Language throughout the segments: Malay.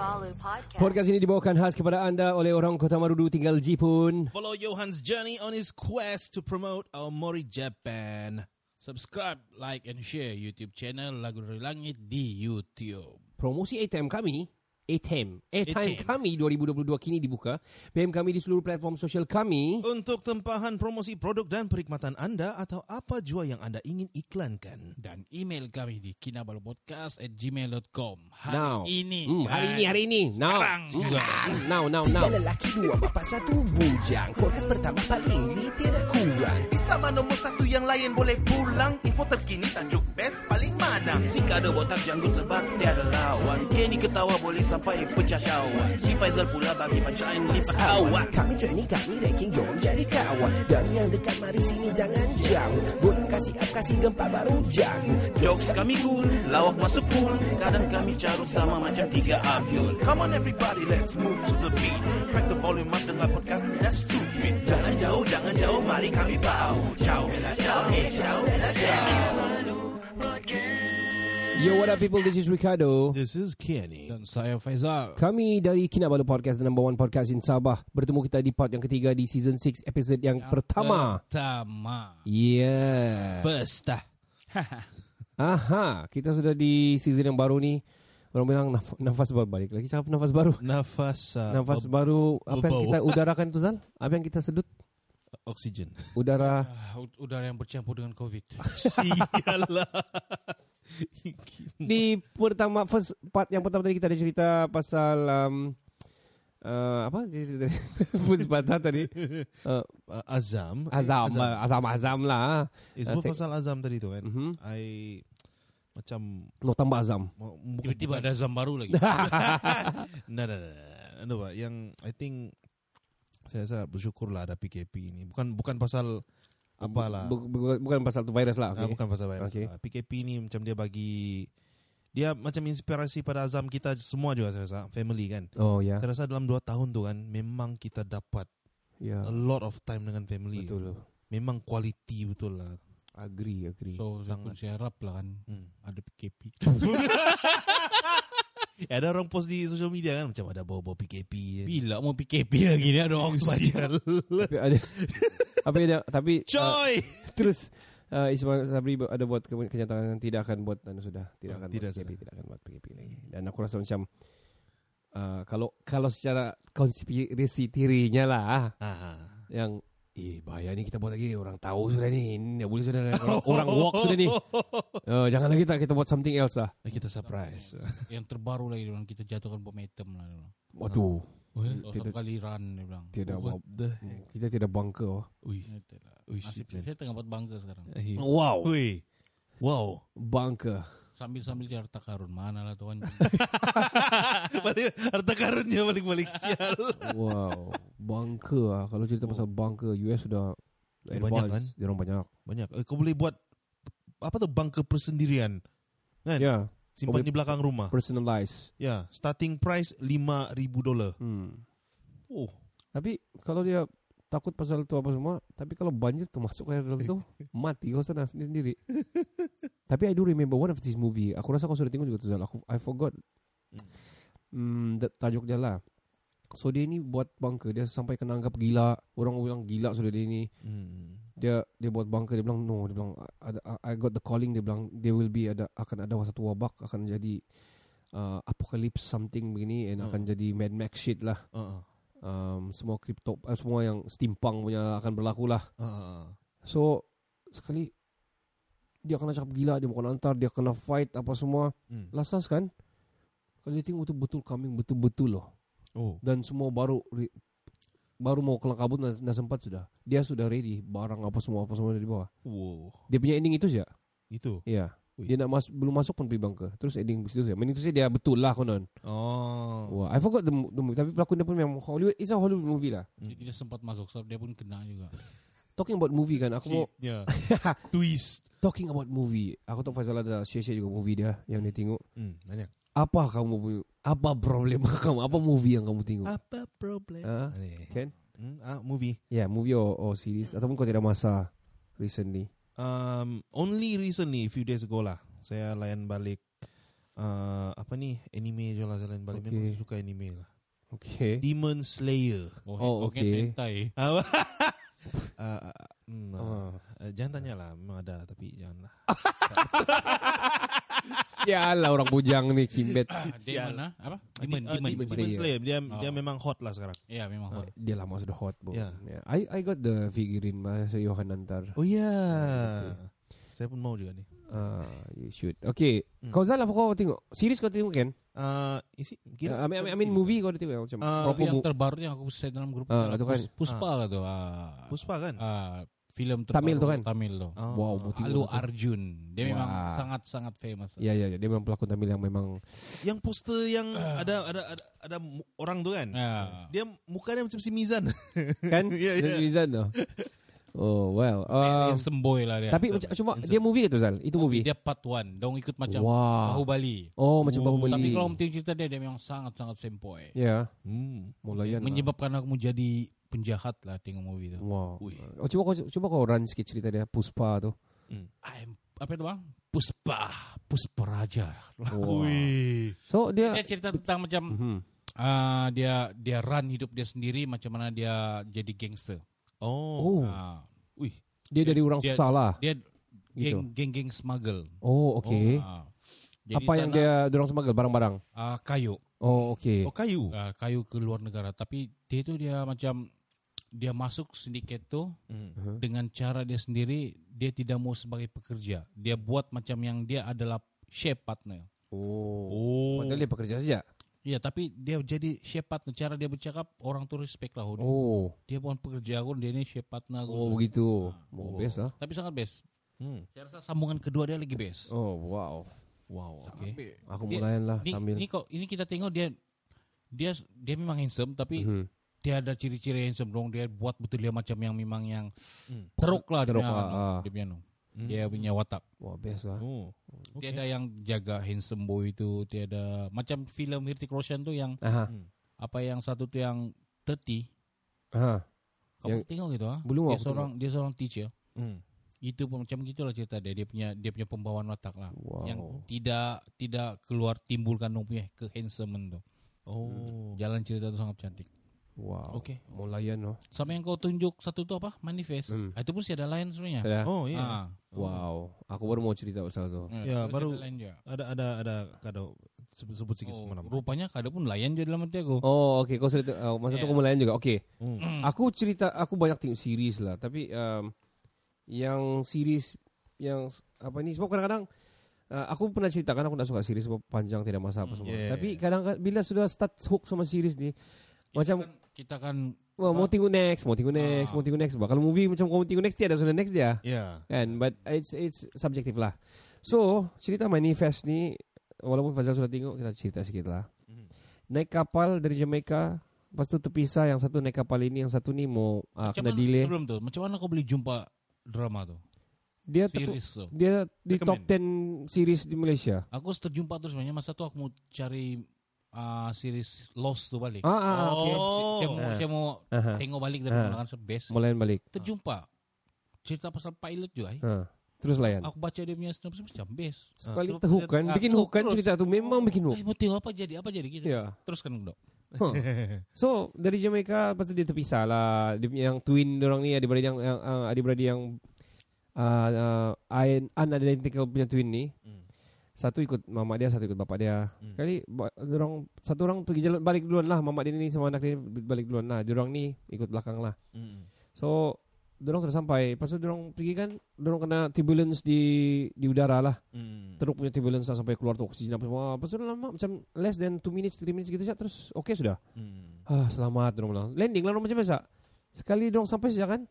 Podcast. Podcast ini dibawakan khas kepada anda oleh orang Kota Marudu tinggal Jipun. Follow Johan's journey on his quest to promote our Mori Japan. Subscribe, like and share YouTube channel Lagu Dari Langit di YouTube. Promosi ATM kami, ATM, Airtime ATM. kami 2022 kini dibuka. PM kami di seluruh platform sosial kami. Untuk tempahan promosi produk dan perkhidmatan anda atau apa jua yang anda ingin iklankan. Dan email kami di kinabalupodcast at gmail.com. Hari Now. ini. Hmm, hari ini, hari ini. Now. Sekarang Hmm, juga. Now, now, Tiga now. lelaki, dua bapa, satu bujang. Podcast pertama paling ini tidak kurang. Sama nombor satu yang lain boleh pulang Info terkini tajuk best paling mana Si kada botak janggut lebat tiada lawan Kenny ketawa boleh sampai pecah syawak Si Faizal pula bagi punchline lipat awak Kami training, kami ranking, jom jadi kawan. Dari yang dekat, mari sini jangan jauh. Volume kasih up, kasih gempa baru jago. Jokes kami cool, lawak masuk cool Kadang kami carut sama macam tiga Abdul. Come on everybody let's move to the beat. Crack the volume up dengar podcast tidak stupid. Jangan jauh, jangan jauh, mari kami bau. Ciao bella ciao, eh ciao bella ciao Yo, what up people? This is Ricardo. This is Kenny. Dan saya Faizal. Kami dari Kinabalu Podcast, the number one podcast in Sabah. Bertemu kita di part yang ketiga di season 6 episode yang pertama. Pertama. Yeah. First. ah. Aha, kita sudah di season yang baru ni. Orang bilang naf- nafas baru balik lagi. Cakap nafas baru. Nafas uh, Nafas ob- baru apa yang kita udarakan tu Zal? Apa yang kita sedut? oksigen. Udara ud- udara yang bercampur dengan COVID. Sialah. Di pertama first part yang pertama tadi kita ada cerita pasal um, uh, apa first part tadi uh, Uh, Azam. Azam azam azam lah Eh, Uh, sebut saya- pasal Azam tadi tu kan. Mhm. I macam no tambah azam Tiba-tiba ada zam baru lagi. Nah, nah, nah, ba? Yang I think saya rasa bersyukurlah ada PKP ini. Bukan bukan pasal apalah. Bu- bu- bukan pasal tu virus lah Ah, okay. bukan pasal virus. Okay. Ah, PKP ni macam dia bagi dia macam inspirasi pada azam kita semua juga saya rasa family kan. oh ya Saya rasa dalam 2 tahun tu kan memang kita dapat ya a lot of time dengan family. betul Memang quality betul lah. agree agree So, Sangat. saya harap lah kan Hmm. ada PKP. Eh, ada orang post di social media kan macam ada bau-bau PKP. kan. Bila mau PKP lagi ni ada orang baca. Sial. tapi ada tapi tapi uh, terus uh, Ismail Sabri ada buat ke- kenyataan tidak akan buat anu sudah tidak Oh, akan tidak buat PKP, tidak akan buat PKP lagi dan aku rasa macam uh, kalau kalau secara konspirasi teorinya lah Ah. yang eh bahaya ni kita buat lagi orang tahu sudah ni ini boleh sudah orang, orang walk sudah ni uh, jangan lagi tak kita buat something else lah Eh, Kita surprise. Yang terbaru lagi dia kita jatuhkan bom lah. dia waduh Oh, ya? Atau Tidak- kali run dia bilang. tidak What mau- the kita tidak bunker oh. Ui. Itu lah. Ui, Nasib man. saya tengah buat bangga sekarang. Eh, wow Ui. Wow. bunker Sambil-sambil cari harta karun. Mana lah tuan. balik harta karunnya balik-balik sial. wow bunker ah kalau cerita pasal bunker US sudah Eh, banyak advance. dia orang banyak Banyak. Eh, kau boleh buat apa tuh bunker persendirian. Kan? ya Simpan boleh- di belakang rumah. personalized Ya, starting price 5000 dolar. hmm. Oh, Tapi kalau dia takut pasal tu apa semua, tapi kalau banjir tu masuk ke dalam tu, mati kau sana sendiri. tapi I do remember one of this movie. Aku rasa kau sudah tengok juga tu Zal. Aku I forgot. Hmm, that tajuk dia lah. So dia ni buat bunker, dia sampai kena anggap gila. Orang bilang gila sudah dia ni. hmm. Dia dia buat bunker, dia bilang no, dia bilang ada I got the calling, dia bilang there will be ada akan ada satu wabak akan jadi uh, apocalypse something begini and Hmm. akan jadi Mad Max shit lah Uh, um, semua kripto uh, semua yang steampunk punya akan berlaku lah. uh, uh, So sekali dia kena cakap gila, dia kena antar, dia kena fight apa semua. hmm. Lasas kan? Kalau dia tengok betul-betul coming betul-betul loh. Oh, Dan semua baru re- baru mau kelang kabut dah, dah sempat sudah. Dia sudah ready barang apa semua apa semua dari bawah. wow. Dia punya ending itu saja. Itu. Iya. Ui. Dia nak mas belum masuk pun pergi bunker. Terus ending situ saja. Meaning tu saya dia betul lah konon. Oh. Wah, I forgot the, the movie. Tapi pelakon dia pun memang Hollywood. It's a Hollywood movie lah. Dia tidak sempat masuk sebab dia pun kena juga. talking about movie kan, aku mau Ya. Twist. talking about movie. Aku tahu Faizal ada share-share juga movie dia yang dia tengok. Hmm, banyak. Apa kamu punya- apa problem kamu? Apa movie yang kamu tengok? Apa problem? Ah, Ni. Kan? Hmm, ah, movie. Ya, yeah, movie or, or series ataupun kau tidak masa recently. Um, only recently, few days ago lah, saya layan balik uh, apa ni anime je lah saya layan balik. Okay. Memang suka anime lah. Okay. Demon Slayer. Oh, Oh, okay. okay. hentai. Uh, uh, hmm, uh, Ah. uh, jangan tanya lah, memang ada tapi janganlah. Sial lah orang bujang ni Kimbet. Demon ah? Apa? Demon, Uh, demon. Demon. Demon Slayer. Dia Oh. dia memang hot lah sekarang. Ya, memang hot. Dia lama sudah hot bro. Ya. Yeah. I I got the figurine masa Johan hantar. Oh ya. Saya pun mau juga nih. Ah, you should. Okay. Hmm. Kau Zal apa kau tengok? Series kau tengok kan? Uh, isi kira. I mean, I mean movie kau ada tengok macam Ah, Tapi yang mu- terbaru yang aku share dalam grup Ah, itu kan. Pus- Puspa ah. tu. Ah, Puspa kan? ah, film terbaru Tamil tu kan? Tamil tu. Oh. Wow, tengok Alu. Arjun. Dia memang sangat-sangat famous. Ya ya ya dia memang pelakon Tamil yang memang Yang poster yang ada ada ada ada mu- orang tu kan? Ya. Dia mukanya macam si Mizan. kan? Ya, ya. Dari Rizal tu. Oh well. Uh, Um, semboy lah dia. tapi macam cuma dia movie ke tu Zal? Itu movie. Dia part 1. Dong ikut macam Wah. Bahubali. Oh macam Oh, Bahubali. Tapi kalau tengok cerita dia, dia memang sangat-sangat sempoy. Ya. Hmm. Mulayan. lah. Menyebabkan aku menjadi penjahat lah tengok movie tu. Wow. Ui. Oh, coba kau coba kau run sikit cerita dia Puspa tu. I'm, apa itu bang? Puspa. Puspa Raja. Wow. Wih. So dia Dia cerita tentang macam ah, dia dia run hidup dia sendiri macam mana dia jadi gangster. Oh. Oh, Ah, Wih. dia dari orang dia- susah lah. dia Gitu. geng geng-geng smuggle. Oh, okay. Ah. Jadi Apa yang sana, dia orang smuggle barang-barang? ah, kayu. Oh, okay. Oh kayu. Ah, kayu ke luar negara tapi dia tu dia macam dia masuk sindiket tu Hmm. dengan cara dia sendiri dia tidak mau sebagai pekerja. Dia buat macam yang dia adalah chef partner. Oh. Oh. Padahal dia pekerja saja. Ya, tapi dia jadi chef partner. Cara dia bercakap orang tu respect lah. Oh. Oh. Dia bukan pekerja aku, dia ni chef partner aku. Oh, begitu. Oh, best lah. Tapi sangat best. Hmm. Saya rasa sambungan kedua dia lagi best. Oh, wow. Wow. Tapi Aku Dia- mulayan lah ini, sambil. ini kok ini kita tengok dia dia dia memang handsome tapi Mhm. Dia ada ciri-ciri handsome dong. Dia buat betul dia macam yang memang yang Hmm. teruk lah dia Teruk punya, lah, anu, ah. dia punya anu. Hmm. Dia punya watak. Wah, best lah. Oh. Dia ada yang jaga handsome boy itu, dia ada macam filem Hirtik Roshan tu yang Aha. apa yang satu tu yang 30 Aha. kamu Yang- tengok gitu ah. Belum Dia seorang dia seorang teacher. Hmm. Itu pun macam gitulah cerita dia. Dia punya dia punya pembawaan watak lah. Wow. Yang tidak tidak keluar timbulkan dong punya ke handsome tu. Oh. Jalan cerita tu sangat cantik. Wow. Oke. Mulayan loh. Sama yang kau tunjuk satu tu apa? Manifest. Hmm. Ah, Itu pun sih ada lain sebenarnya. Ya. Oh iya. Ah. Wow. Aku baru mau cerita pasal tu. Eh, Ya, terus baru- ada. Ada ada ada kado sebut, sebut sedikit Oh, mana. rupanya kada pun layan juga dalam hati aku. Oh, okay. Kau cerita. Uh, masa tu Yeah. kau mulayan juga. Okay. Hmm. Aku cerita. Aku banyak tengok series lah. Tapi um, yang series yang apa ni? Sebab kadang-kadang uh, aku pernah ceritakan aku tak suka series sebab panjang tidak masalah apa Hmm, semua. yeah. Tapi kadang bila sudah start hook sama series ni, macam kan, kita kan Wah, mau tengok next, mau tengok next, Ah. mau tengok next. Bah. Kalau movie macam kau tengok next dia ada sudah next dia. Ya. Kan, but it's it's subjektif lah. So, cerita Manifest ni walaupun Fazal sudah tengok, kita cerita sikit lah. Mhm. Naik kapal dari Jamaica, lepas tu terpisah yang satu naik kapal ini, yang satu ni mau uh, macam kena mana, delay. sebelum tu, macam mana kau boleh jumpa drama tu? Dia Series tu. dia di top Recommend. 10 series di Malaysia. Aku terjumpa terus sebenarnya masa tu aku mau cari uh, series Lost tu balik. Ah, ah Oh. okay. Saya mau, Ah. saya mau Aha. tengok balik dari Ah. mana sebest. Mulayan balik. Terjumpa cerita pasal pilot juga. Eh. Ha. Terus layan. Aku baca dia punya synopsis macam best. Sekali Terus terhook kan, ah, bikin terus, hook kan terus. cerita tu memang bikin hook. Eh, mau tengok apa jadi, apa jadi gitu. Ya. Teruskan dok. Huh. So dari Jamaica lepas tu dia terpisah lah. Dia punya yang twin orang ni adik-beradik yang, yang uh, adik-beradik yang uh, uh, un- unidentical punya twin ni. Hmm. Satu ikut mama dia, satu ikut bapak dia. Hmm. Sekali ba- orang satu orang pergi jalan balik duluan lah. Mama dia ni sama anak dia balik duluan lah. Orang ni ikut belakang lah. Hmm. So Diorang sudah sampai Lepas tu diorang pergi kan Diorang kena turbulence di di udara lah Hmm. Teruk punya turbulence lah Sampai keluar tu oksigen apa semua Lepas tu dah lama Macam less than 2 minutes 3 minutes gitu saja Terus okay sudah Hmm. Ah selamat dorong bilang. Landing lah dorang macam biasa. Sekali dorang sampai saja kan.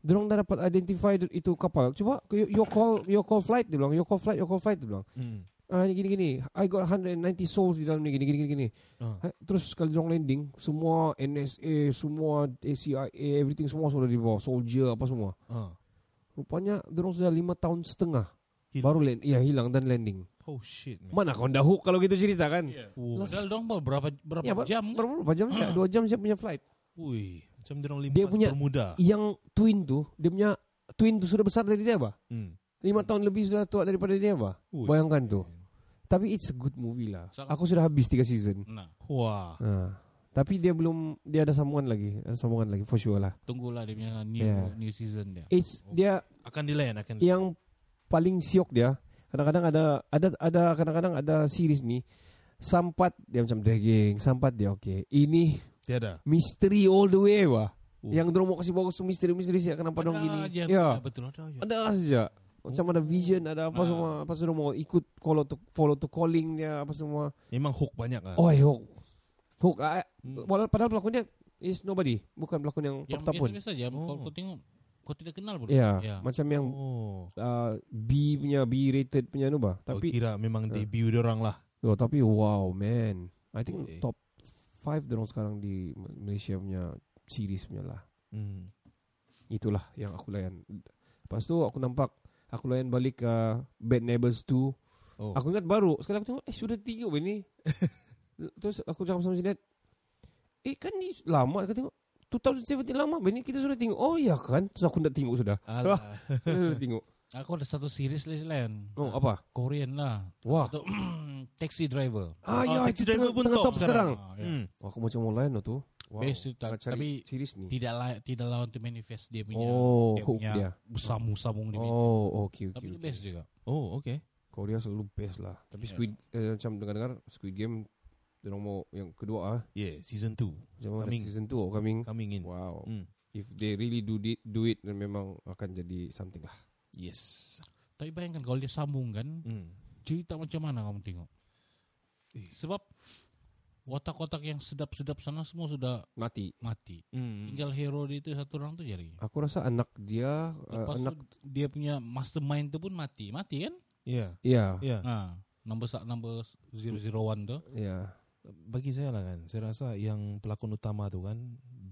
Dorang dah dapat identify itu kapal. Coba you, you call you call flight dia bilang. You call flight, you call flight dia bilang. Hmm. ah ini gini-gini. I got 190 souls di dalam ni gini-gini gini. Ah. Ha, Terus sekali dorong landing, semua NSA, semua CIA, everything semua sudah di bawah, soldier apa semua. Ah. Rupanya dorong sudah lima tahun setengah Hilang. baru land, ya hilang dan landing. Oh shit. Man. Mana kau dah hook kalau gitu cerita kan? Oh. Padahal dong baru berapa berapa Ya, jam? kan? Berapa, berapa jam sih? Dua jam saya punya flight. Wih, macam dia orang Dia punya- bermuda. Yang twin tu, dia punya twin tu sudah besar dari dia bah. Hmm. Lima tahun lebih sudah tua daripada dia bah. Ui. Bayangkan tu. Tapi it's a good movie lah. Sangat. Aku sudah habis tiga season. Nah, Wah. Ha. Tapi dia belum dia ada sambungan lagi, ada sambungan lagi for sure lah. tunggulah dia punya new Yeah. new season dia. It's dia Akan dilayan, akan. yang paling siok dia. Kadang-kadang ada ada ada kadang-kadang ada series ni sampat dia macam dragging, sampat dia okey. Ini Tiada. misteri all the way wah. Oh. Yang dorong kasih bagus tu misteri-misteri siap kenapa dong gini. aja, Ya. betul ada aja. Ada saja. Macam ada vision, ada apa Ah. semua. Apa sudah mau ikut follow to follow to calling dia apa semua. Memang hook banyak ah. Oh, hook. Hook. ah, Hmm. Walau padahal pelakonnya is nobody, bukan pelakon yang Yang top pun. biasa-biasa aja. Oh. Kalau kau tengok kau tidak kenal pun. Ya, Ya. macam yang Oh. uh, B punya B rated punya tu bah. Tapi Tapi kira memang Ah. debut dia orang lah. oh, tapi wow man. I think Oi. top 5 dorong sekarang di Malaysia punya series punya lah. Hmm. Itulah yang aku layan. Lepas tu aku nampak aku layan balik ke Bad Neighbors 2. Oh. Aku ingat baru. Sekali aku tengok eh sudah tiga ni. Terus aku cakap sama Sinet. Eh kan ni lama aku tengok. 2017 lama ni kita sudah tengok. Oh ya kan. Terus aku nak tengok sudah. Alah. Sudah tengok. Aku ada satu series lagi lain. Oh apa? Korean lah. Wah. Atau Taxi Driver. Ah, ya, Taxi itu Driver tengah, pun tengah top top sekarang. Ah, ya. Hmm. Wah, aku macam mau lain lah tu. Wow. Best tu, Nak cari tapi series ni. Tidak la, tidak lawan to manifest dia punya Oh, dia punya dia. sambung-sambung dia punya. Oh, okay, Tapi okay. dia okay. best juga. Oh, okay. Korea selalu best lah. Tapi Ya. Squid eh, macam dengar-dengar Squid Game dia mau yang kedua ah. Yeah, season 2 Macam Coming. season 2 coming. coming in. Wow. Hmm. If they really do it, do it then memang akan jadi something lah. Yes. Tapi bayangkan kalau dia sambung kan, Hmm. cerita macam mana kamu tengok? Sebab watak-watak yang sedap-sedap sana semua sudah Mati. mati. Hmm. Tinggal hero dia itu satu orang tu jadi. Aku rasa anak dia uh, Lepas anak dia punya mastermind tu pun mati. Mati kan? Yeah. ya. Yeah. Ha, number number 001 tu. Ya. Bagi saya lah kan, saya rasa yang pelakon utama tu kan,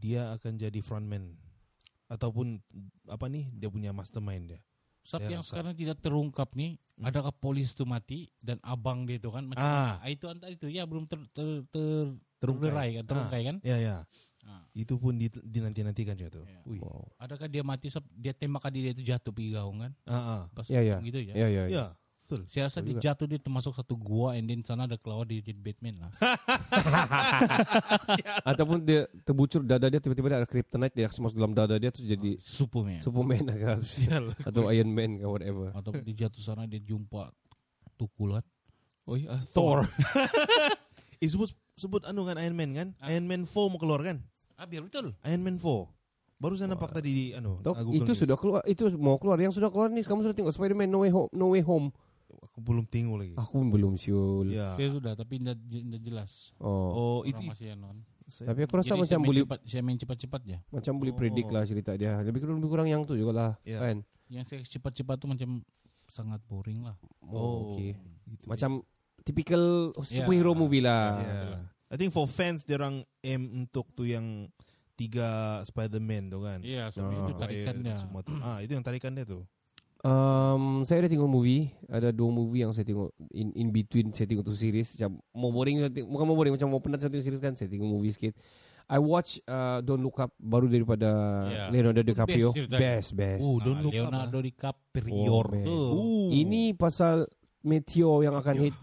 dia akan jadi frontman ataupun apa nih dia punya mastermind dia. Sebab Saya yang rasa. sekarang tidak terungkap nih, Hmm. adakah polis tu mati dan abang dia tu kan macam Ah. mana? Itu antara itu ya belum ter, ter, ter Terungkai. kan, terungkai kan? Ya ya. Ah. Itu pun di, dinanti-nantikan juga tuh. Ya. Wow. Adakah dia mati sebab dia tembak dia itu jatuh pergi gaung kan? Ah, ah. Pas Ya ya. gitu ya. Ya ya. Ya, betul. Saya rasa Betul dia juga. jatuh dia termasuk satu gua and then sana ada keluar dia jadi Batman lah. Ataupun dia terbucur dada dia tiba-tiba ada kryptonite dia masuk dalam dada dia terus jadi Superman. Superman agak Sial. atau Iron Man ke whatever. Atau dia jatuh sana dia jumpa tukulan. Oh iya, Thor. eh, sebut sebut anu kan Iron Man kan? Ah. Iron Man 4 mau keluar kan? Ah biar betul. Iron Man 4. Baru saya nampak tadi di anu. Tok, ah, Google itu News. sudah keluar, itu mau keluar. Yang sudah keluar nih, kamu sudah tengok Spider-Man No Way Home. No Way Home. Aku belum tengok lagi. Aku pun belum siul. Ya. Saya sudah tapi tidak jelas. Oh. Oh, itu masih anon. saya- Tapi aku rasa Jadi macam boleh cepat, saya main cepat-cepat ya. macam boleh Oh. predict lah cerita dia. Lebih kurang lebih kurang yang tu juga lah, Ya. kan? Yang saya cepat-cepat tu macam sangat boring lah. Oh, okay. gitu. Macam typical superhero Ya. movie lah. Ya. I think for fans dia orang aim untuk tu yang tiga Spider-Man tu kan. Iya, sampai Ah. itu tarikannya. Semua tu. Ah, itu yang tarikan dia tu. Um, saya ada tengok movie, ada dua movie yang saya tengok in in between saya tengok tu series. Macam mau boring, saya tengok- bukan mau boring, macam mau penat saya tengok series kan, saya tengok movie sikit. I watch uh, Don't Look Up baru daripada Ya. Leonardo DiCaprio. Best. Best, best. Oh, Ah, don't look up. Leonardo ah. DiCaprio Oh, tu. Uh. Ini pasal meteor yang akan hit.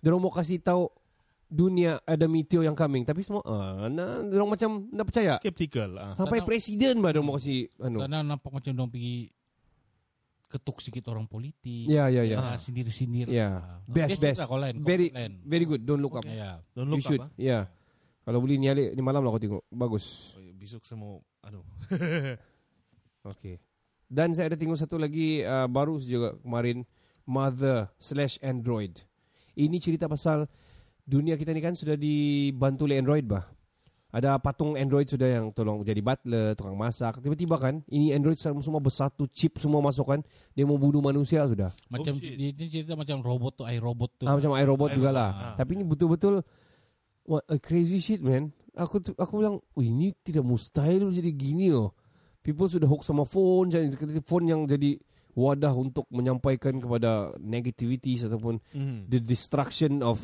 Dia mau kasih tahu dunia ada meteor yang coming, tapi semua ah, nah, dia macam nak percaya. skeptical. Ah. Sampai Tanam- presiden bah dia mau kasih anu. Karena nampak macam dong pergi ketuk sikit orang politik. Ya, ya, ya. Ah, sindir-sindir. Ya. Ah. Best, best. lain, Very lain. very good. Don't look up. Ya. Don't You look should. up. Ah. Ya. Kalau boleh ni alik ni malam lah kau tengok. Bagus. Oh, ya, besok saya mau anu. Okay. Dan saya ada tengok satu lagi uh, baru juga kemarin Mother slash Android. Ini cerita pasal dunia kita ni kan sudah dibantu oleh Android bah. Ada patung Android sudah yang tolong jadi butler, tukang masak. Tiba-tiba kan, ini Android semua bersatu, chip semua masukkan. Dia mau bunuh manusia sudah. Macam dia, dia cerita macam robot tuh, iRobot tuh. Ah, macam iRobot juga lah. Ah. Tapi ini betul-betul what a crazy shit man. Aku tu- aku bilang, oh, ini tidak mustahil jadi gini oh. People sudah hook sama phone, jadi phone yang jadi wadah untuk menyampaikan kepada negativity ataupun Mhm. the destruction of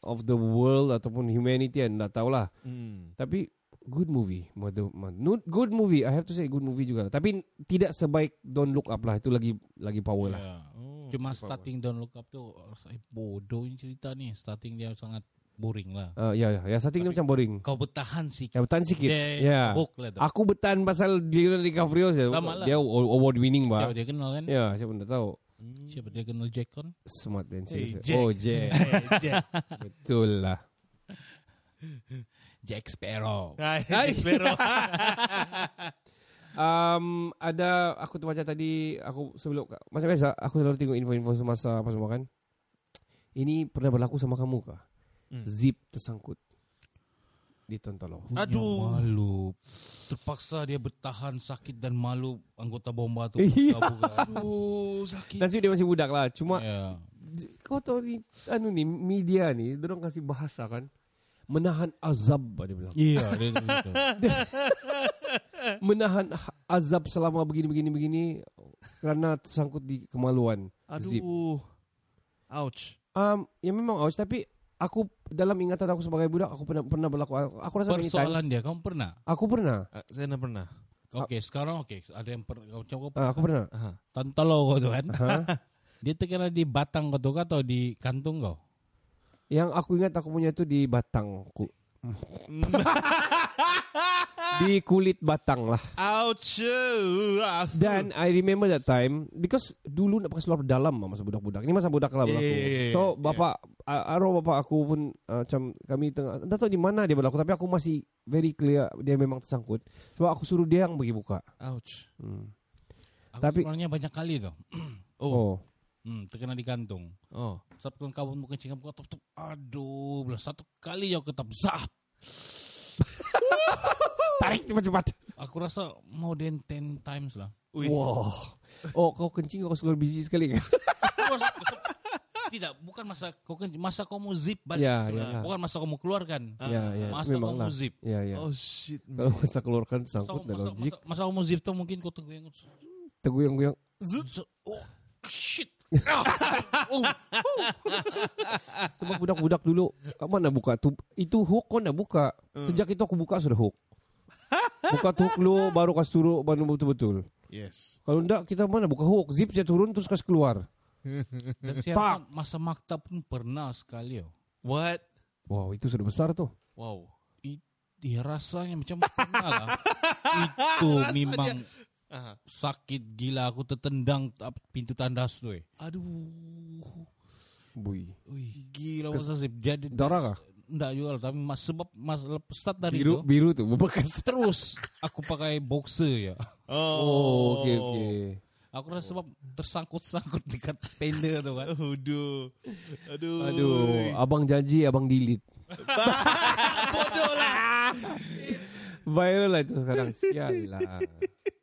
of the world ataupun humanity and tak tahulah. Mhm. Tapi good movie. Mother, good movie. I have to say good movie juga. Tapi tidak sebaik Don't Look Up lah. Itu lagi lagi power lah. Ya. Cuma starting Don't Look Up tuh saya bodoh ini cerita nih. Starting dia sangat boring lah. Uh, ya, ya, ya. Starting ni Tapi- macam boring. Kau bertahan sih. Ya, bertahan sikit. Dia Ya. hook lah tuh. Aku bertahan pasal Leonardo DiCaprio saja. Lama lah. Dia award winning Siapa bah. dia kenal kan? Ya, siapa nak tahu. Siapa dia kenal Jack Con? Smart dan Hey, serious. Jack. Oh, Jack. Hey, Jack. Betul lah. Jack Sparrow. Hai, Hai. Jack Sparrow. Um, ada aku tu baca tadi aku sebelum macam biasa aku selalu tengok info-info semasa apa semua kan. Ini pernah berlaku sama kamu kah? Hmm. Zip tersangkut di Tontolo. Aduh. Malu. Terpaksa dia bertahan sakit dan malu anggota bomba. Iya. buka-buka. Aduh, sakit. Nasib dia masih budak lah. Cuma Ya. kau tahu ni anu ni media ni dorang kasih bahasa kan menahan azab dia bilang. Iya, dia gitu. menahan ha- azab selama begini begini begini kerana tersangkut di kemaluan. Zip. Aduh. Ouch. Um, ya memang ouch tapi aku dalam ingatan aku sebagai budak aku pernah pernah berlaku aku rasa many Persoalan dia, kamu pernah? Aku pernah. Ah, saya pernah. Oke, sekarang oke. Ada yang per, kau coba Ah, aku pernah. Tantalo kau tuh kan. Dia terkena di batang kau kah, atau di kantung kau? Yang aku ingat aku punya itu di batang. Di kulit batang lah. Ouch. Dan I remember that time because dulu nak pakai seluar dalam lah masa budak-budak. Ini masa budak lah berlaku. Yeah, so bapak yeah. arwah bapak aku pun uh, macam kami tengah tak tahu di mana dia berlaku tapi aku masih very clear dia memang tersangkut. Sebab aku suruh dia yang pergi buka. Ouch. Hmm. Aku Tapi- sebenarnya banyak kali tuh. Oh. Oh. Hmm, terkena di kantung. Oh. Saat kau kawan mau kencing aku tetap tetap aduh, belah satu kali ya ketap zap. Tarik cepat-cepat. Aku rasa more than 10 times lah. Ui. Wow. Oh, kau kencing kau keluar biji sekali kan? Tidak, bukan masa kau kencing, masa kau mau zip balik. Ya, sebenarnya. ya. bukan masa kau mau keluarkan. ya, ya. Masa memang kau lah. mau zip. Ya, ya. Oh shit. Kalau masa keluarkan Masa, masa, dan logik, masa, masa kau mau zip tuh mungkin kau tunggu yang teguyang-guyang. oh shit. Sebab budak-budak dulu mana buka tu itu hook kau nak buka. Sejak itu aku buka sudah hook. buka tu hook lu baru kasih suruh baru betul-betul. Yes. Kalau enggak kita mana buka hook, zip saya turun terus kasih keluar. Dan saya rasa masa maktab pun pernah sekali oh. What? Wow, itu sudah besar tuh. Wow. Dia rasanya macam pernah lah. Itu memang Aha. sakit gila aku tertendang tap- pintu tandas tu eh. Aduh. Bui. Gila masa sih jadi Darah kah? Enggak juga lah, tapi mas, sebab mas lepas start dari Biru itu biru tuh bebekas. terus aku pakai boxer ya. Oh, oke oke. Aku rasa sebab tersangkut-sangkut dekat spender tu kan. Aduh. Aduh. Aduh, abang janji abang delete. Bodoh lah. Viral lah itu sekarang. Sial lah.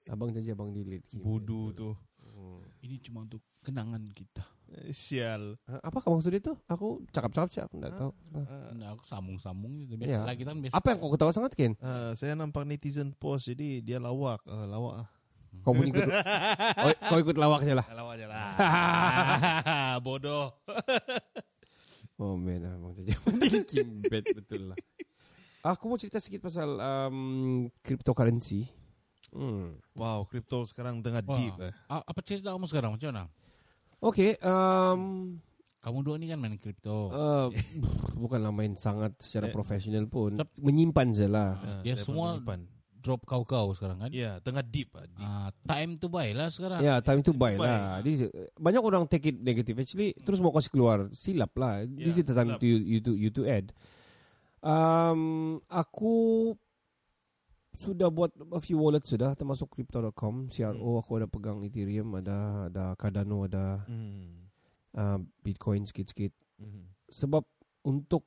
Abang janji abang delete. Bodoh tuh. Ini cuma untuk kenangan kita. Eh, Sial. Ha, Apa kau maksud itu? Aku cakap-cakap sih, aku enggak tahu. Nah, aku sambung-sambung. Biasa Ya. lagi kan biasa. Apa yang kau ketawa sangat Ken? Ah, saya nampak netizen post jadi dia lawak. Ah, lawak ah. Kau pun ikut oh, Kau ikut lawaknya lah Lawak aja lah. Bodoh. Oh man Abang Jaja Makin bad betul lah Aku mau cerita sedikit pasal um, Cryptocurrency hmm. Wow, kripto sekarang tengah Wah. deep eh. A- apa cerita kamu sekarang? Macam mana? Okay um, Kamu dua ni kan main kripto. uh, Bukanlah main sangat Secara Saya- profesional pun Menyimpan je lah Ah, dia saya semua- menyimpan. Drop kau-kau sekarang kan? Ya, tengah deep ah. Deep. Ah, time to buy lah sekarang. Ya time to buy buy. lah This is, Banyak orang take it negative Actually Terus mau kasih keluar Silap lah This Ya, is the time silap. to you, you to you to add um, Aku Sudah buat A few wallet sudah Termasuk crypto.com CRO aku ada pegang Ethereum Ada ada Cardano Ada Hmm. uh, Bitcoin sikit-sikit Hmm. Sebab Untuk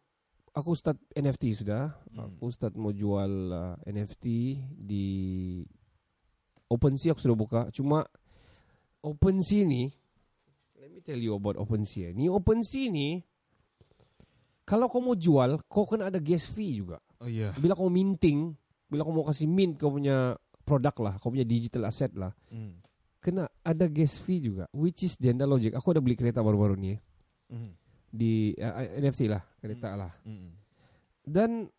aku start NFT sudah. Hmm. Aku start mau jual uh, NFT di OpenSea aku sudah buka. Cuma OpenSea ni let me tell you about OpenSea. Ni OpenSea ni kalau kau mau jual, kau kena ada gas fee juga. Oh iya. Bila kau minting, bila kau mau kasih mint kau punya produk lah, kau punya digital asset lah, Hmm. kena ada gas fee juga. Which is the logic. Aku ada beli kereta baru-baru ni Hmm. di uh, NFT lah, kereta lah. Hmm. Dan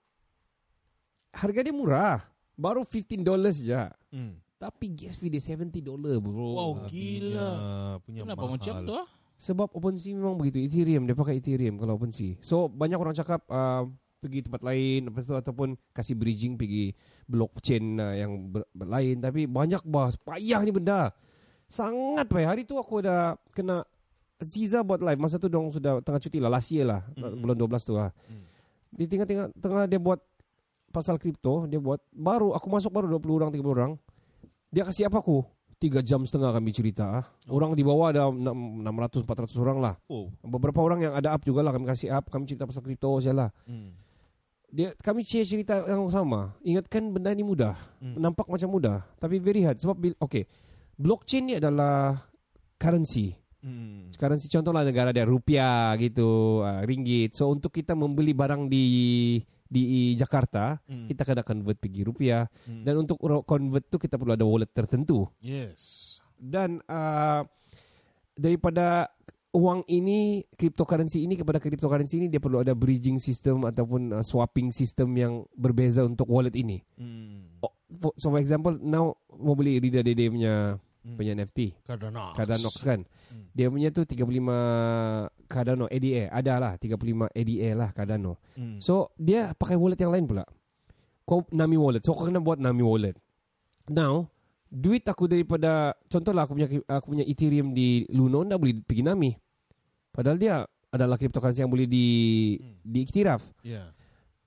harga dia murah. Baru 15 dollars je. Hmm. Tapi gas fee dia 70 dollar bro. Wow, Ah, gila. Punya, punya Kenapa mahal. macam tu ah? Sebab OpenSea memang begitu. Ethereum dia pakai Ethereum kalau OpenSea. So banyak orang cakap uh, pergi tempat lain lepas tu ataupun kasih bridging pergi blockchain uh, yang ber, berlain tapi banyak bahas payah ni benda. Sangat payah. Hari tu aku ada kena Ziza buat live masa tu dong sudah tengah cuti lah last year lah Mm. bulan 12 tu lah. Mm. Di tengah-tengah tengah dia buat pasal kripto dia buat baru aku masuk baru 20 orang 30 orang. Dia kasih apa aku? Tiga jam setengah kami cerita. ah. Orang di bawah ada 600-400 orang lah. Oh. Beberapa orang yang ada up juga lah kami kasih up, kami cerita pasal kripto saja lah. Hmm. Dia kami share cerita yang sama. Ingatkan benda ni mudah. Hmm. Nampak macam mudah, tapi very hard sebab bil- okay. Blockchain ni adalah currency. Hmm. Currency contohlah negara dia rupiah gitu, uh, ringgit. So untuk kita membeli barang di di Jakarta, Hmm. kita kena convert pergi rupiah Hmm. dan untuk convert tu kita perlu ada wallet tertentu. Yes. dan uh, daripada uang ini cryptocurrency ini kepada cryptocurrency ini dia perlu ada bridging system ataupun uh, swapping system yang berbeza untuk wallet ini. Hmm. Oh, for, so for example now mau beli Rida Dede punya Hmm. punya NFT Cardanox. Cardanox kan. Hmm. Dia punya tu 35 Cardano ADA ada lah 35 ADA lah Cardano. Hmm. So dia pakai wallet yang lain pula. Kau Nami wallet. So kau kena buat Nami wallet. Now duit aku daripada contohlah aku punya aku punya Ethereum di Luno dah boleh pergi Nami. Padahal dia adalah cryptocurrency yang boleh di Hmm. diiktiraf. Yeah.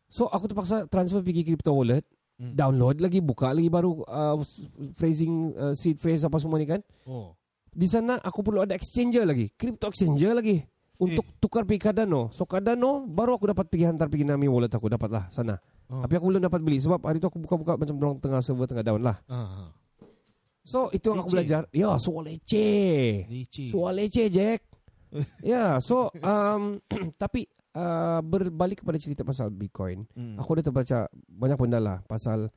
So aku terpaksa transfer pergi crypto wallet, Hmm. download lagi, buka lagi baru uh, phrasing uh, seed phrase apa semua ni kan. Oh. Di sana aku perlu ada exchanger lagi, crypto exchanger lagi untuk tukar pergi Cardano. So Cardano baru aku dapat pergi hantar pergi Nami wallet aku dapat lah sana. Oh. Tapi aku belum dapat beli sebab hari tu aku buka-buka macam dorang tengah server tengah down lah. Ah. So itu yang aku Leceh. belajar. Ya, soal leceh. Soal leceh, Jack. ya, so um, tapi uh, berbalik kepada cerita pasal Bitcoin. Hmm. Aku dah terbaca banyak benda lah pasal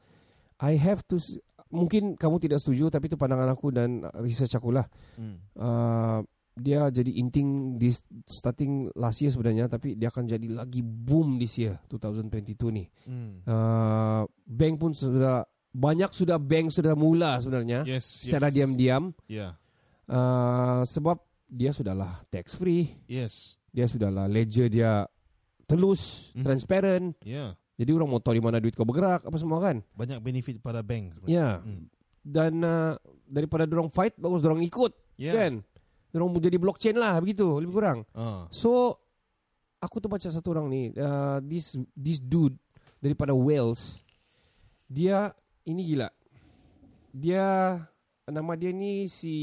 I have to mungkin kamu tidak setuju tapi itu pandangan aku dan research aku lah. Hmm. Uh, dia jadi inting di starting last year sebenarnya tapi dia akan jadi lagi boom this year 2022 ni. Hmm. Uh, bank pun sudah banyak sudah bank sudah mula sebenarnya Yes. secara yes. diam-diam Yeah. uh, sebab dia sudahlah tax free, Yes. dia sudahlah ledger dia telus, Mhm. transparent. Yeah. Jadi orang mau tahu di mana duit kau bergerak apa semua kan. Banyak benefit pada bank sebenarnya. Ya. Hmm. Dan uh, daripada dorong fight bagus dorong ikut Yeah. kan. Dorong mau jadi blockchain lah begitu lebih kurang. Ah. So aku tu baca satu orang ni uh, this this dude daripada Wales dia ini gila. Dia nama dia ni si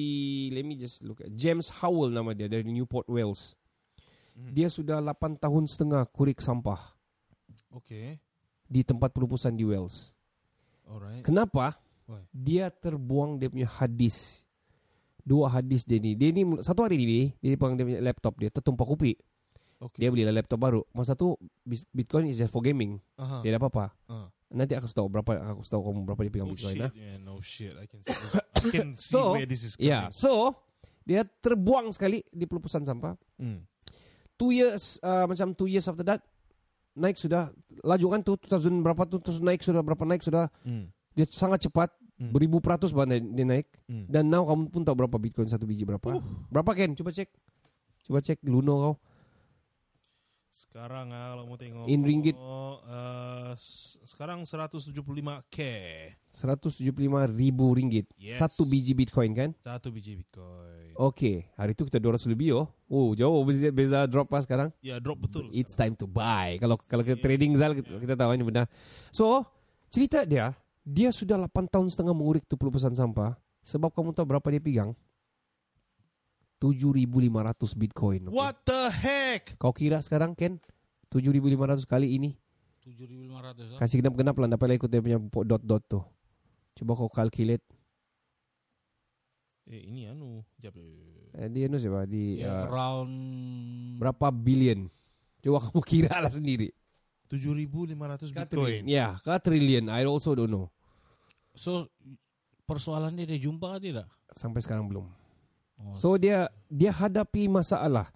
let me just look at James Howell nama dia dari Newport Wales. Hmm. Dia sudah 8 tahun setengah kurik sampah Okay. di tempat pelupusan di Wales. Alright. Kenapa? Why? Dia terbuang dia punya hadis. Dua hadis dia ni. Dia ni satu hari ni dia pegang dia punya laptop dia tertumpah kopi. Okay. Dia beli laptop baru. Masa tu Bitcoin is just for gaming. Aha. Dia ada apa-apa. Ah. Nanti aku tahu berapa aku tahu kamu berapa dia pegang Oh Bitcoin shit. lah. Yeah, no shit. I can see, this. Can see So, where this is Ya, yeah. coming. so dia terbuang sekali di pelupusan sampah. Hmm. Two years uh, macam two years after that naik sudah laju kan tu 2000 berapa tu terus naik sudah berapa naik sudah Hmm. dia sangat cepat Hmm. beribu peratus bahkan dia, naik Hmm. dan now kamu pun tahu berapa bitcoin satu biji berapa berapa Ken coba cek coba cek Luno kau Sekarang ah, kalau mau tengok In ringgit. uh, sekarang 175k 175 ribu ringgit Yes. satu biji bitcoin kan satu biji Bitcoin. Oke, hari itu kita 200 lebih oh. Oh, jauh beza, beza drop pas sekarang. Ya drop betul. It's time to buy. Kalau kalau kita trading Zal kita, kita tahu ini benar. So, cerita dia, dia sudah 8 tahun setengah mengurik tu pelupusan sampah. Sebab kamu tahu berapa dia pegang? 7.500 Bitcoin. What the heck? Kau kira sekarang Ken? 7.500 kali ini. 7.500 ah. Kasih genap-genap lah dapat lah ikut dia punya dot-dot tu. Coba kau calculate. Eh ini anu. Jap. Eh, dia nu siapa? Di Ya, uh, around berapa billion? Coba kamu kira lah sendiri. 7.500 Ka Bitcoin. Ya, ke trillion. I also don't know. So persoalan dia dia jumpa ke tidak? Sampai sekarang belum. Oh. So dia dia hadapi masalah.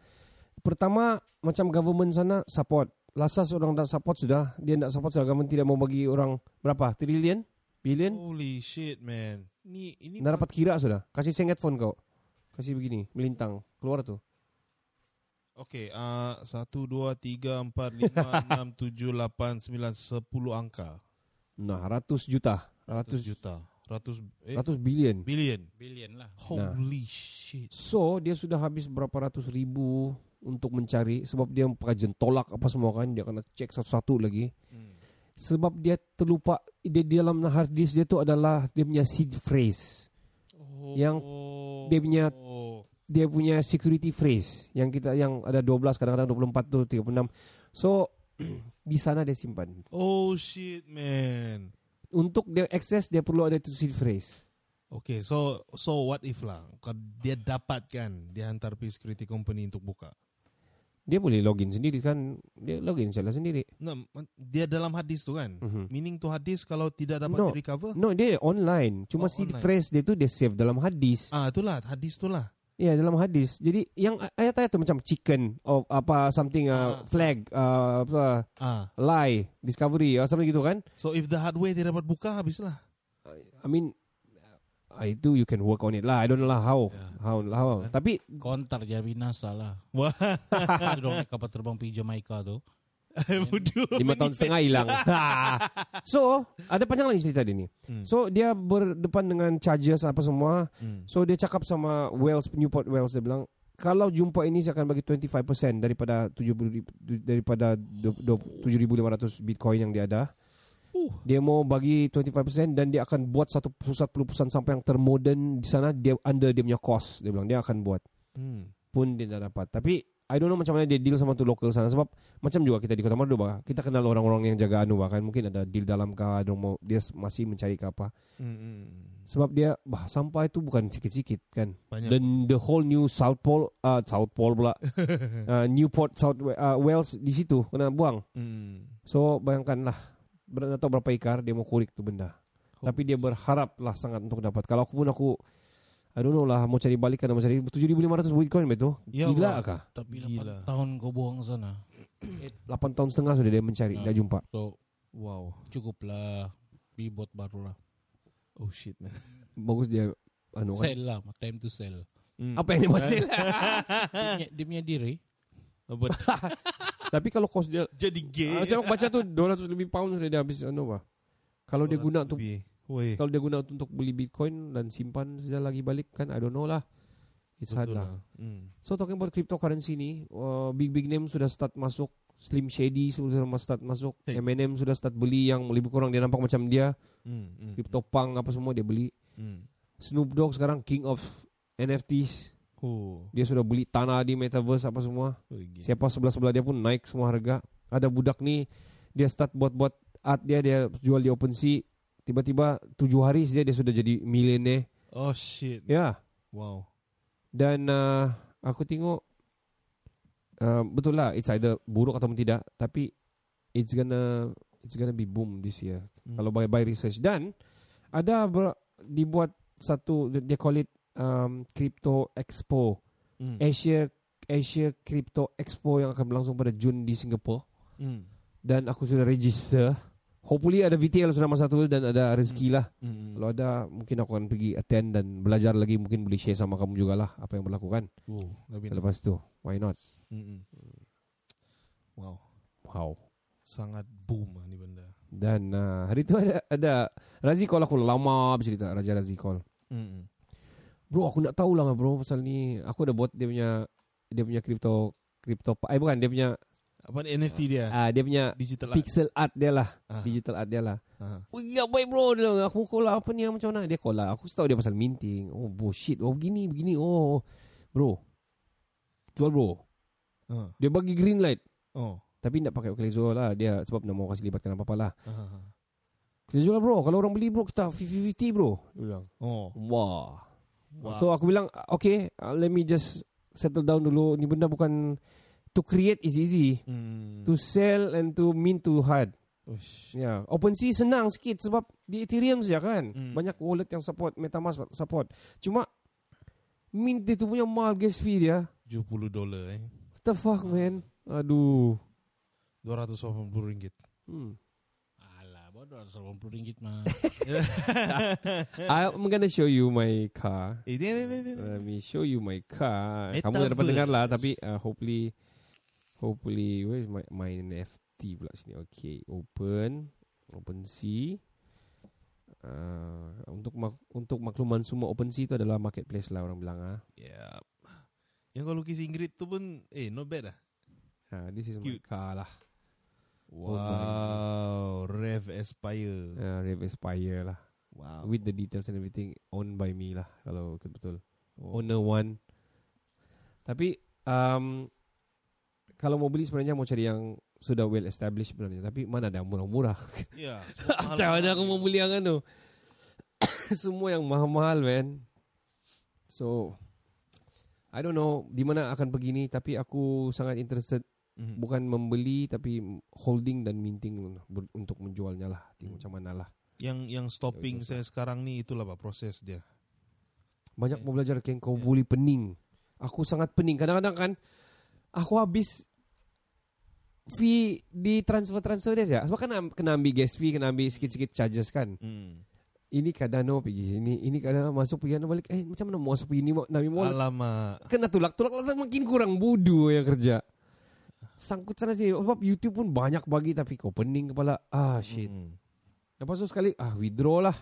Pertama macam government sana support. Lasas orang tak support sudah. Dia tak support sudah. Government tidak mau bagi orang berapa? Trillion? Billion? Holy shit man. Ni ini Dah dapat kira sudah. Kasih senget phone kau. Kasih begini, melintang. Keluar tu. Okay, uh, 1, 2, 3, 4, 5, 6, 7, 8, 9, 10 angka. Nah, ratus juta. 100 Ratus juta. 100 eh, Ratus billion. billion. Billion lah. Holy shit. So, dia sudah habis berapa ratus ribu untuk mencari. Sebab dia kajian tolak apa semua kan. Dia kena cek satu-satu lagi. Hmm. Sebab dia terlupa. Dia di dalam hard disk dia tu adalah dia punya seed phrase. Oh. Yang dia punya- dia punya security phrase yang kita yang ada 12 kadang-kadang 24 tu 36. So di sana dia simpan. Oh shit man. Untuk dia access dia perlu ada tu seed phrase. Okay, so so what if lah dia dapatkan dia hantar pergi security company untuk buka. Dia boleh login sendiri kan. Dia login salah sendiri. Man- dia dalam hadis tu kan. Mhm. Meaning tu hadis kalau tidak dapat No. recover. No, dia online. Cuma Oh, seed online. phrase dia tu dia save dalam hadis. Ah, itulah hadis tu lah. Ya, dalam hadis. Jadi yang ayat-ayat tu macam chicken or apa something uh, Ah. flag uh, apa Ah, lie, discovery or something gitu kan. so if the hard way dia dapat buka habislah. I mean uh, itu you can work on it lah. I don't know lah how. How how. Tapi Kontar jadi binasa lah. Wah, dong naik kapal terbang pergi Jamaica tu. bodoh. lima tahun setengah hilang. so, ada panjang lagi cerita dia ni. Hmm. So, dia berdepan dengan charges apa semua. Hmm. So, dia cakap sama Wells, Newport Wells, dia bilang, kalau jumpa ini saya akan bagi 25% daripada 70 daripada 7500 Bitcoin yang dia ada. Uh. Dia mau bagi 25% dan dia akan buat satu pusat pelupusan sampah yang termodern di sana dia under dia punya cost. Dia bilang dia akan buat. Hmm. Pun dia tak dapat. Tapi I don't know macam mana dia deal sama tu local sana sebab macam juga kita di Kota Madu bah, kita kenal orang-orang yang jaga anu bah, kan mungkin ada deal dalam kah dia mau dia masih mencari ke apa. Hmm, hmm. Sebab dia bah sampah itu bukan sikit-sikit kan. Banyak. Dan the whole new South Pole uh, South Pole pula uh, Newport South uh, Wales di situ kena buang. Hmm. So bayangkanlah atau berapa ikar dia mau kurik tu benda. Tapi dia berharap lah sangat untuk dapat. Kalau aku pun aku I don't know lah mau cari balik kan mau cari 7500 Bitcoin betul. Ya Gila kah? Tapi Gila. 8 tahun kau buang sana. 8 tahun setengah sudah dia mencari, Ah. dah jumpa. So Wow. cukup lah. Bibot baru lah. Oh shit man. Bagus dia anu kan. Sell lah. Time to sell. Hmm. Apa yang dia masih dia, punya, dia punya diri. But Tapi kalau kos dia jadi gay. ah, macam aku baca tu 200 lebih pound sudah dia habis anu bah. Kalau dia guna Lebih. Woi. kalau dia guna untuk beli Bitcoin dan simpan sudah lagi balik kan I don't know lah. It's hard Betul lah. lah. Hmm. So talking about cryptocurrency ni, uh, big big name sudah start masuk, Slim Shady sudah start masuk, Hey. M&M sudah start beli yang lebih kurang dia nampak macam dia, Hmm. hmm. CryptoPunk apa semua dia beli. Hmm. Snoop Dogg sekarang king of NFTs, Oh. dia sudah beli tanah di metaverse apa semua. Oh. Siapa sebelah-sebelah dia pun naik semua harga. Ada budak ni dia start buat-buat art dia dia jual di OpenSea. Tiba-tiba tujuh hari saja dia sudah jadi milioner. Oh shit. Ya. Wow. Dan uh, aku tengok uh, betul lah it's either buruk atau tidak tapi it's gonna it's gonna be boom this year Hmm. kalau by by research dan ada ber, dibuat satu dia call it um, crypto expo Hmm. Asia Asia Crypto Expo yang akan berlangsung pada Jun di Singapura Hmm. dan aku sudah register hopefully ada VTL sudah masa tu dan ada rezeki lah Hmm. kalau ada mungkin aku akan pergi attend dan belajar lagi mungkin boleh share sama kamu juga lah apa yang berlaku kan Oh, Lepas tu Why not Hmm. Wow. Wow Sangat boom lah ni benda. Dan uh, hari tu ada, ada Razi call aku lama bercerita Raja Razi call Hmm. Bro aku nak tahu lah bro Pasal ni Aku ada buat dia punya Dia punya crypto Crypto Eh bukan dia punya Apa ni NFT dia? ah Dia punya Digital art. Pixel art dia lah Ah. Digital art dia lah Ah. Oh gila baik bro dia, bilang, Aku call lah Apa ni macam mana Dia call lah Aku tahu dia pasal minting Oh bullshit Oh begini begini Oh Bro Jual bro Ah. Dia bagi green light Oh. Tapi tak pakai Clayzol lah dia sebab nak mau kasih libatkan apa-apa lah. Ah. Clayzol lah bro, kalau orang beli bro kita 50-50 bro. Dia bilang. Oh. Wah. Wow. So aku bilang okay, uh, let me just settle down dulu. Ni benda bukan to create is easy. Hmm. To sell and to mint to hard. Ush. Ya, OpenSea senang sikit sebab di Ethereum saja kan. Hmm. Banyak wallet yang support, MetaMask support. Cuma mint itu punya mahal gas fee dia. 70 dolar eh. What the fuck man? Aduh. 280 ringgit. Hmm. Alah, bodoh 280 ringgit mah. I'm gonna show you my car. Eh. Let me show you my car. Kamu Metaverse. dah dapat dengar lah tapi uh, hopefully hopefully where is my my NFT pula sini. Okay, open OpenSea. Uh, untuk mak- untuk makluman semua OpenSea itu adalah marketplace lah orang bilang ah. Yep. Yang kau lukis Ingrid tu pun eh not bad lah. Uh, this is my Cute. car lah. Wow, Rev Aspire. Uh, Rave Aspire lah. Wow. With the details and everything owned by me lah kalau betul. Oh. Owner one. Tapi um, kalau mau beli sebenarnya mau cari yang sudah well established sebenarnya. Tapi mana ada yang murah-murah. Ya. Macam mana aku mau beli yang anu Semua yang mahal-mahal man So I don't know Di mana akan pergi ni Tapi aku sangat interested Mhm. Bukan membeli Tapi holding dan minting Untuk menjualnya lah Tengok Hmm. macam mana lah Yang yang stopping saya sekarang ni itulah pak proses dia. Banyak Yeah. mau belajar Ken Kau Yeah. boleh pening Aku sangat pening Kadang-kadang kan Aku habis Fee di transfer-transfer dia saja. Sebab kan kena ambil gas fee Kena ambil sikit-sikit charges kan Hmm. Ini kadano pergi sini Ini kadano masuk pergi balik Eh macam mana mau masuk pergi ni mau Nabi mau Alamak. Kena tulak-tulak lah makin kurang budu yang kerja Sangkut sana sini Sebab YouTube pun banyak bagi Tapi kau pening kepala Ah shit Hmm. Lepas tu sekali Ah withdraw lah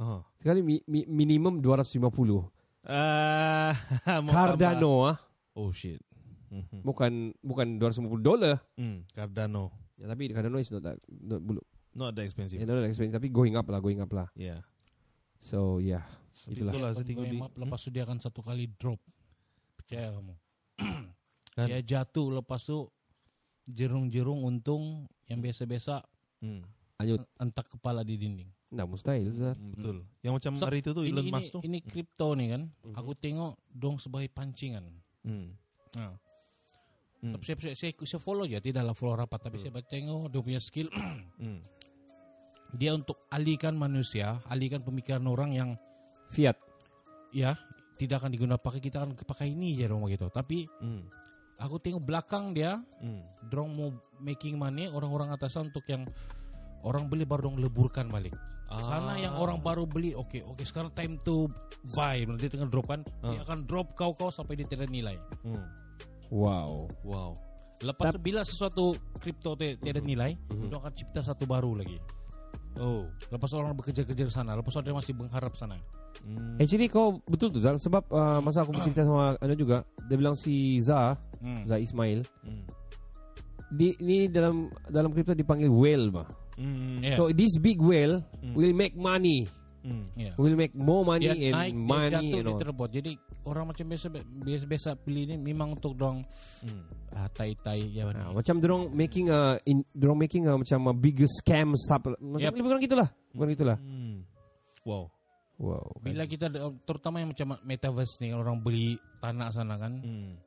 Oh. Sekali mi, mi, minimum 250 Ah, mau tambah. Cardano ah Oh shit. Mhm. Bukan Bukan 250 dolar Hmm, Cardano. ya, Tapi Cardano is not that not, bulu, Not that expensive. yeah, not that expensive Tapi going up lah Going up lah Yeah. So yeah Itulah. itulah tengok di lepas tu dia akan satu kali drop. Percaya kamu. Kan? Dia jatuh lepas tu jerung-jerung untung yang biasa-biasa Hmm. Lanjut entak kepala di dinding. Nah mustahil Zat. Hmm, Betul. Yang macam So, hari itu tuh Elon ini, Musk tuh. ini kripto nih kan. Aku tengok dong sebagai pancingan. Hmm. Nah, Hmm. tapi saya, saya, saya, saya follow aja, tidaklah follow rapat, tapi saya tengok dia punya skill. Hmm. dia untuk alihkan manusia, alihkan pemikiran orang yang Fiat ya tidak akan digunakan pakai kita akan pakai ini aja dong begitu. Tapi Hmm. aku tengok belakang dia, Hmm. dong mau making money orang-orang atasan untuk yang orang beli baru dong leburkan balik. Sana yang Ah. orang baru beli, oke oke sekarang time to buy, dia tengah drop kan, dia Ah. akan drop kau kau sampai dia tidak nilai. Hmm. Wow Wow. Lepas tu bila sesuatu kripto ti- tiada nilai, Mhm. dia akan cipta satu baru lagi. Oh. Lepas orang bekerja-kerja sana, lepas dia masih mengharap sana. Hmm. Actually kau betul tu Zal Sebab uh, masa aku bercerita sama Anda juga Dia bilang si Za Hmm. Za Ismail Hmm. di, Ni dalam Dalam kripto dipanggil whale bah. Hmm. Yeah. So this big whale Hmm. Will make money Hmm. Yeah. Will make more money Dia And naik, money dia jatuh, and dia all terbot. Jadi orang macam biasa biasa, biasa beli ni memang untuk dong Hmm. ah, tai-tai ya Nah, macam dorong making a in, dorong making a macam a bigger scam stuff. Macam Yep. kurang gitulah. Bukan gitulah. Hmm. Wow. Wow. Bila kita terutama yang macam metaverse ni orang beli tanah sana kan. Hmm.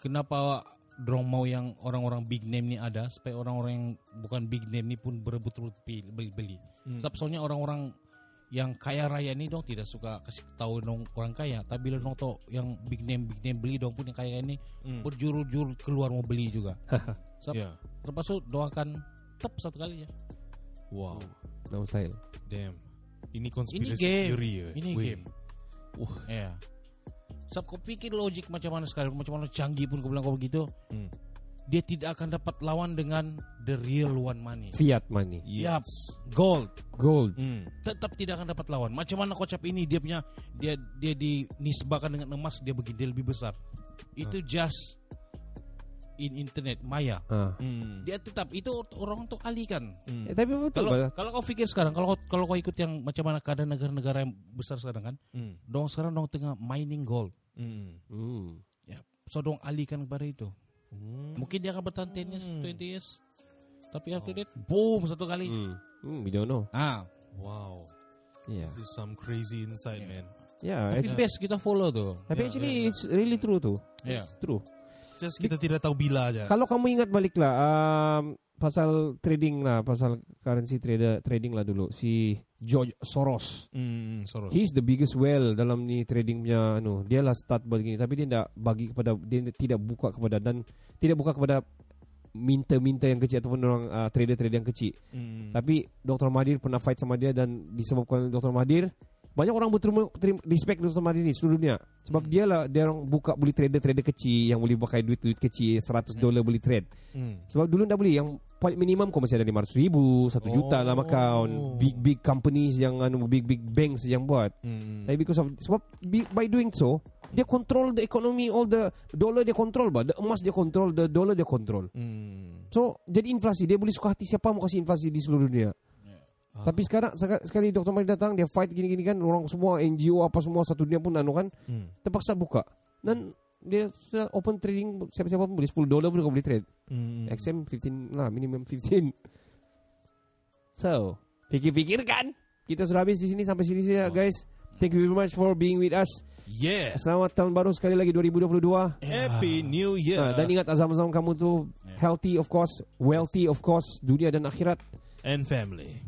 Kenapa dorong mau yang orang-orang big name ni ada supaya orang-orang yang bukan big name ni pun berebut-rebut beli-beli. Hmm. Sebab soalnya orang-orang yang kaya raya ni dong tidak suka kasih tahu dong orang kaya. Tapi bila dong tahu yang big name big name beli dong pun yang kaya ini Hmm. berjuru-juru keluar mau beli juga. Sebab Yeah. tu doakan tep satu kali ya. Wow. No style. Damn. Ini Ini konspirasi game. teori ya. Ini Weh. game. Wah, ya. Sebab kau pikir logik macam mana sekarang, macam mana canggih pun kau bilang kau begitu, Hmm. Dia tidak akan dapat lawan dengan the real one money. Fiat money. Yup. Yes. Gold Gold. Hmm. tetap tidak akan dapat lawan. Macam mana kocap ini dia punya dia dia dinisbahkan dengan emas dia begini dia lebih besar. Itu just in internet maya. Ah. Hmm. Dia tetap itu orang untuk alihkan. Hmm. Eh, tapi betul Kalau kalau kau pikir sekarang kalau kalau kau ikut yang macam mana keadaan negara-negara yang besar sekarang kan, Hmm. dong sekarang dong tengah mining gold. Hmm. Hmm. Ya, so dong alihkan kepada itu. Mungkin dia akan bertahan 10 years, 20 years. Tapi after that, boom satu kali. Hmm. Hmm, we don't know. Ah, Wow. Yeah. This is some crazy insight, man. Yeah, tapi best kita follow tuh. tapi actually it's really true tu. Ya. It's true. Just kita tidak tahu bila aja. Kalau kamu ingat balik lah um, pasal trading lah, pasal currency trader trading lah dulu si George Soros. Hmm, Soros. He's the biggest whale dalam ni trading punya anu. Dia lah start begini tapi dia tidak bagi kepada dia tidak buka kepada dan tidak buka kepada minta-minta yang kecil ataupun orang uh, trader-trader yang kecil. Hmm. Tapi Dr. Mahathir pernah fight sama dia dan disebabkan Dr. Mahathir banyak orang berterima terima, respect Dr. Mahathir ni seluruh dunia. Sebab dia lah dia orang buka boleh trader-trader kecil yang boleh pakai duit-duit kecil 100 dolar boleh trade. Hmm. Sebab dulu tak boleh yang paling minimum kau masih ada 500 ribu 1 juta dalam Oh. account big big companies yang anu big big banks yang buat Hmm. tapi because of sebab by doing so dia control the economy all the dollar dia control bah the emas dia control the dollar dia control Hmm. so jadi inflasi dia boleh suka hati siapa mau kasih inflasi di seluruh dunia Ah. tapi sekarang seka- sekali Dr. Mari datang dia fight gini-gini kan orang semua NGO apa semua satu dunia pun anu kan Hmm. terpaksa buka dan dia sudah open trading siapa-siapa pun boleh 10 dolar pun kau boleh trade Hmm. XM 15 lah minimum 15 so fikir-fikir kan kita sudah habis di sini sampai sini saja guys thank you very much for being with us Yeah. selamat tahun baru sekali lagi 2022 Happy New Year. Nah, dan ingat azam-azam kamu tu healthy of course wealthy of course dunia dan akhirat And family.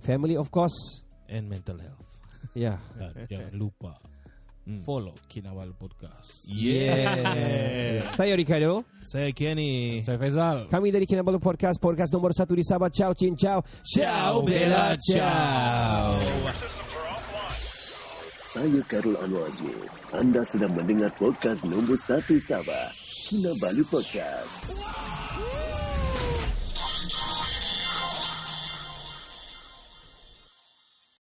Family of course And mental health. ya Dan jangan lupa Hmm. follow Kinawal Podcast. Yeah. saya Ricardo Saya Kenny. Saya Faisal. kami dari Kinabalu Podcast podcast nomor satu di Sabah ciao cin ciao ciao bella ciao Saya Karul Anwar Azmi. Anda sedang mendengar podcast nombor 1 Sabah. Kinabalu Podcast.